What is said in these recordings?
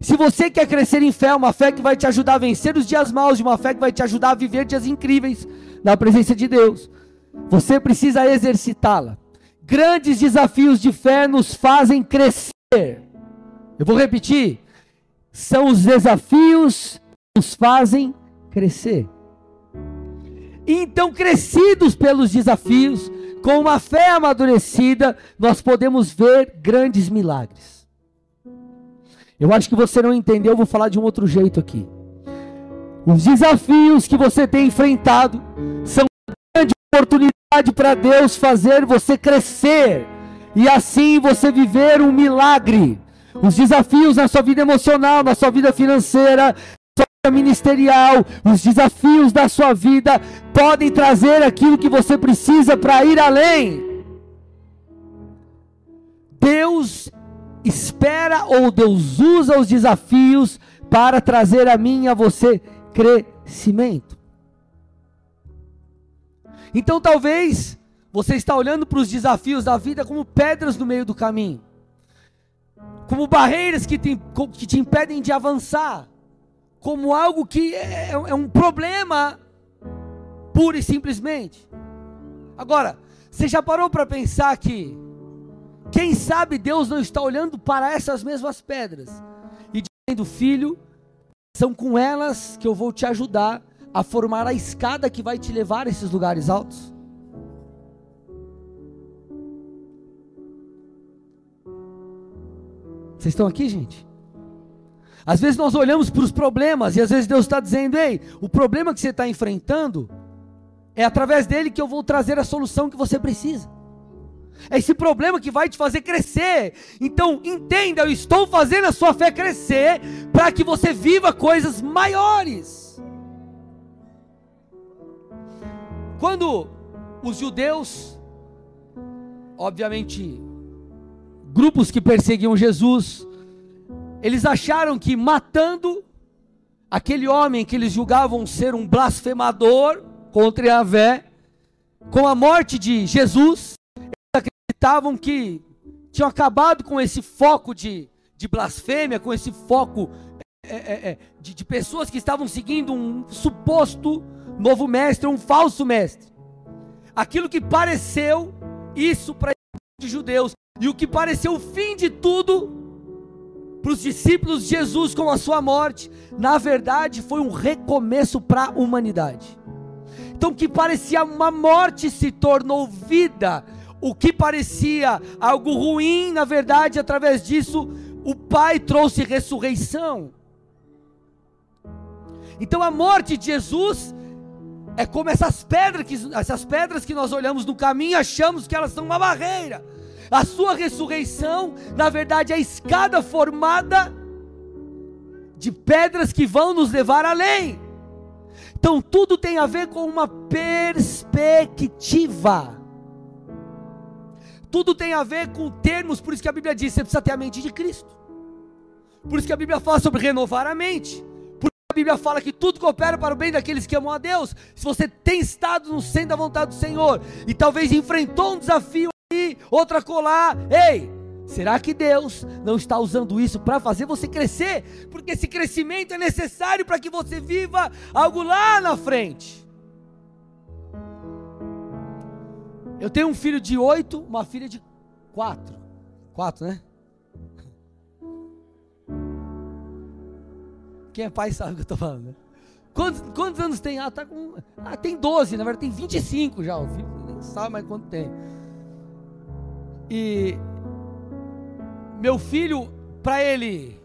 Se você quer crescer em fé, uma fé que vai te ajudar a vencer os dias maus, uma fé que vai te ajudar a viver dias incríveis na presença de Deus, você precisa exercitá-la. Grandes desafios de fé nos fazem crescer. Eu vou repetir. São os desafios que nos fazem crescer. Então, crescidos pelos desafios, com uma fé amadurecida, nós podemos ver grandes milagres. Eu acho que você não entendeu, eu vou falar de um outro jeito aqui. Os desafios que você tem enfrentado são grande oportunidade para Deus fazer você crescer e assim você viver um milagre. Os desafios na sua vida emocional, na sua vida financeira, ministerial, os desafios da sua vida podem trazer aquilo que você precisa para ir além. Deus espera ou Deus usa os desafios para trazer a mim e a você crescimento. Então talvez você está olhando para os desafios da vida como pedras no meio do caminho, como barreiras que te, que te impedem de avançar como algo que é, é, é um problema, pura e simplesmente. Agora, você já parou para pensar que, quem sabe Deus não está olhando para essas mesmas pedras e dizendo, filho, são com elas que eu vou te ajudar a formar a escada que vai te levar a esses lugares altos? Vocês estão aqui, gente? Às vezes nós olhamos para os problemas e às vezes Deus está dizendo: ei, o problema que você está enfrentando é através dele que eu vou trazer a solução que você precisa. É esse problema que vai te fazer crescer. Então, entenda, eu estou fazendo a sua fé crescer para que você viva coisas maiores. Quando os judeus, obviamente, grupos que perseguiam Jesus, eles acharam que matando aquele homem que eles julgavam ser um blasfemador contra Yahvé, com a morte de Jesus, acreditavam que tinham acabado com esse foco de, de blasfêmia, com esse foco é, é, é, de, de pessoas que estavam seguindo um suposto novo mestre, um falso mestre. Aquilo que pareceu isso para os judeus e o que pareceu o fim de tudo para os discípulos de Jesus com a sua morte, na verdade foi um recomeço para a humanidade. Então, o que parecia uma morte se tornou vida, o que parecia algo ruim, na verdade, através disso, o Pai trouxe ressurreição. Então, a morte de Jesus é como essas pedras que, essas pedras que nós olhamos no caminho achamos que elas são uma barreira a sua ressurreição, na verdade, é a escada formada de pedras que vão nos levar além. Então, tudo tem a ver com uma perspectiva. Tudo tem a ver com termos, por isso que a Bíblia diz: você precisa ter a mente de Cristo. Por isso que a Bíblia fala sobre renovar a mente. Por isso que a Bíblia fala que tudo coopera para o bem daqueles que amam a Deus. Se você tem estado no centro da vontade do Senhor e talvez enfrentou um desafio outra colar. Ei, será que Deus não está usando isso para fazer você crescer? Porque esse crescimento é necessário para que você viva algo lá na frente. Eu tenho um filho de oito, uma filha de quatro. Quatro, né? Quem é pai sabe o que eu estou falando. Né? Quantos, quantos, anos tem? Ah, tá com, ah, tem 12, na verdade tem 25 já. O filho nem sabe mais quanto tem. E meu filho, para ele,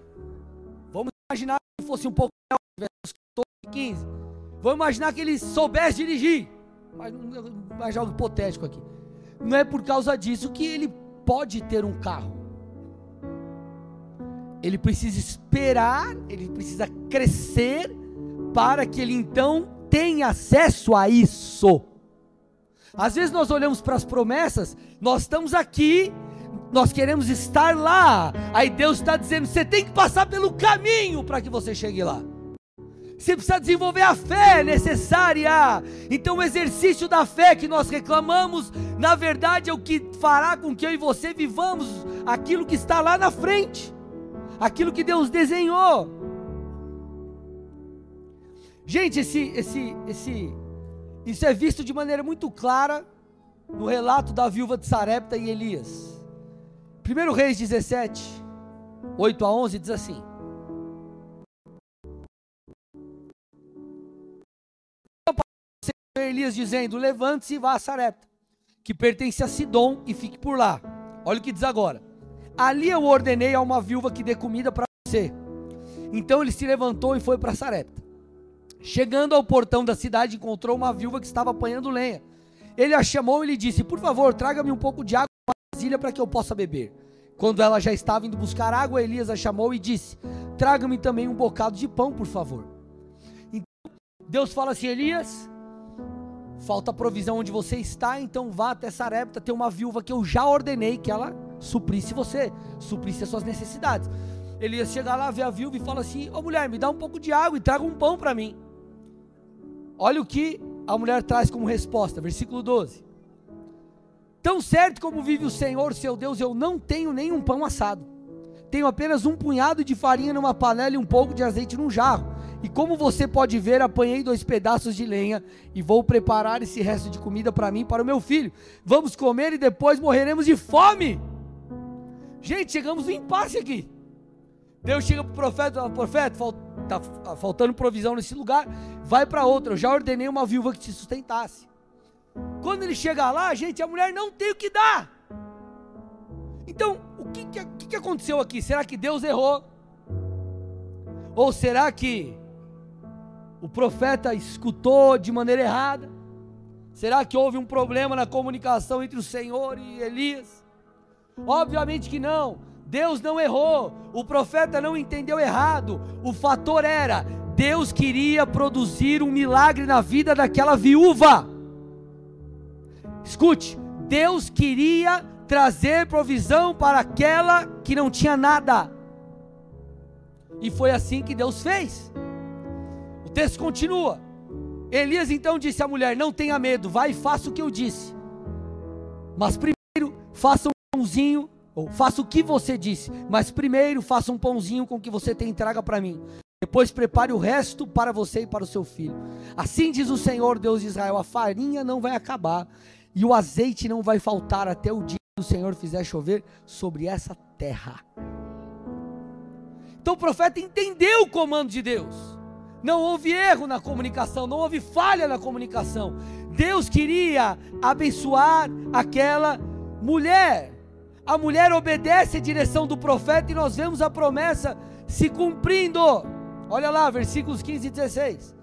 vamos imaginar que fosse um pouco tivesse 15. Vamos imaginar que ele soubesse dirigir. Mas, mas algo hipotético aqui. Não é por causa disso que ele pode ter um carro. Ele precisa esperar, ele precisa crescer para que ele então tenha acesso a isso. Às vezes nós olhamos para as promessas, nós estamos aqui, nós queremos estar lá. Aí Deus está dizendo: você tem que passar pelo caminho para que você chegue lá. Você precisa desenvolver a fé necessária. Então, o exercício da fé que nós reclamamos, na verdade, é o que fará com que eu e você vivamos aquilo que está lá na frente. aquilo que Deus desenhou. Gente, esse, esse, esse, isso é visto de maneira muito clara no relato da viúva de Sarepta e Elias. 1 Reis 17, 8 a 11 diz assim: Elias dizendo: Levante-se e vá a Sarepta, que pertence a Sidom, e fique por lá. Olha o que diz agora. Ali eu ordenei a uma viúva que dê comida para você. Então ele se levantou e foi para Sarepta. Chegando ao portão da cidade, encontrou uma viúva que estava apanhando lenha. Ele a chamou e lhe disse: Por favor, traga-me um pouco de água uma vasilha para que eu possa beber. Quando ela já estava indo buscar água, Elias a chamou e disse: Traga-me também um bocado de pão, por favor. Então, Deus fala assim: Elias, falta provisão onde você está, então vá até Sarepta, tem uma viúva que eu já ordenei que ela suprisse você, suprisse as suas necessidades. Elias chega lá, vê a viúva e fala assim: Ô oh, mulher, me dá um pouco de água e traga um pão para mim. Olha o que a mulher traz como resposta, versículo 12. Tão certo como vive o Senhor, seu Deus, eu não tenho nenhum pão assado. Tenho apenas um punhado de farinha numa panela e um pouco de azeite num jarro. E como você pode ver, apanhei dois pedaços de lenha e vou preparar esse resto de comida para mim e para o meu filho. Vamos comer e depois morreremos de fome. Gente, chegamos no impasse aqui. Deus chega para o profeta, fala, profeta, está faltando provisão nesse lugar, vai para outro. Eu já ordenei uma viúva que te sustentasse. Quando ele chega lá, gente, a mulher não tem o que dar. Então, o que, que, que aconteceu aqui? Será que Deus errou? Ou será que o profeta escutou de maneira errada? Será que houve um problema na comunicação entre o Senhor e Elias? Obviamente que não. Deus não errou. O profeta não entendeu errado. O fator era: Deus queria produzir um milagre na vida daquela viúva. Escute, Deus queria trazer provisão para aquela que não tinha nada. E foi assim que Deus fez. O texto continua. Elias então disse à mulher: Não tenha medo, vai e faça o que eu disse. Mas primeiro, faça um pãozinho, ou faça o que você disse. Mas primeiro, faça um pãozinho com o que você tem e traga para mim. Depois prepare o resto para você e para o seu filho. Assim diz o Senhor Deus de Israel: a farinha não vai acabar e o azeite não vai faltar até o dia que o Senhor fizer chover sobre essa terra. Então o profeta entendeu o comando de Deus. Não houve erro na comunicação, não houve falha na comunicação. Deus queria abençoar aquela mulher. A mulher obedece a direção do profeta e nós vemos a promessa se cumprindo. Olha lá, versículos 15 e 16.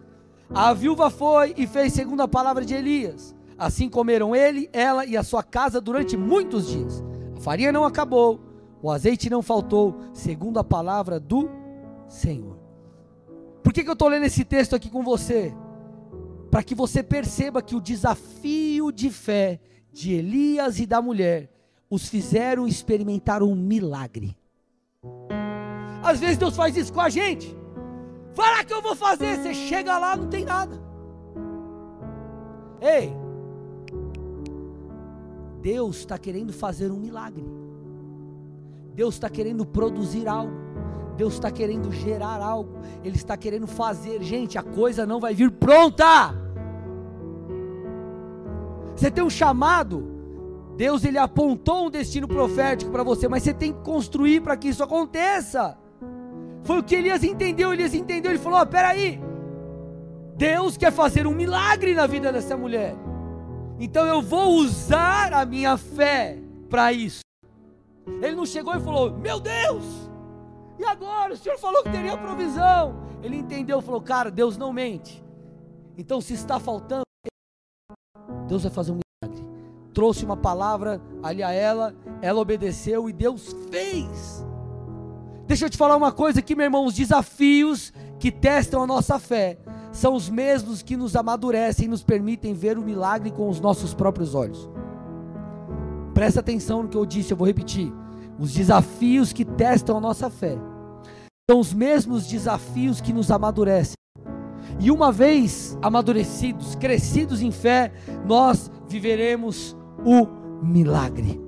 A viúva foi e fez segundo a palavra de Elias. Assim comeram ele, ela e a sua casa durante muitos dias. A farinha não acabou, o azeite não faltou, segundo a palavra do Senhor. Por que, que eu estou lendo esse texto aqui com você? Para que você perceba que o desafio de fé de Elias e da mulher os fizeram experimentar um milagre. Às vezes Deus faz isso com a gente. Fala que eu vou fazer, você chega lá, não tem nada. Ei, Deus está querendo fazer um milagre. Deus está querendo produzir algo. Deus está querendo gerar algo. Ele está querendo fazer. Gente, a coisa não vai vir pronta. Você tem um chamado. Deus ele apontou um destino profético para você, mas você tem que construir para que isso aconteça. Foi o que Elias entendeu. Elias entendeu. Ele falou: oh, peraí. Deus quer fazer um milagre na vida dessa mulher. Então eu vou usar a minha fé para isso. Ele não chegou e falou: Meu Deus, e agora? O Senhor falou que teria provisão. Ele entendeu, falou: Cara, Deus não mente. Então, se está faltando, Deus vai fazer um milagre. Trouxe uma palavra ali a ela, ela obedeceu e Deus fez. Deixa eu te falar uma coisa aqui, meu irmão: os desafios que testam a nossa fé são os mesmos que nos amadurecem e nos permitem ver o milagre com os nossos próprios olhos. Presta atenção no que eu disse, eu vou repetir. Os desafios que testam a nossa fé são os mesmos desafios que nos amadurecem. E uma vez amadurecidos, crescidos em fé, nós viveremos o milagre.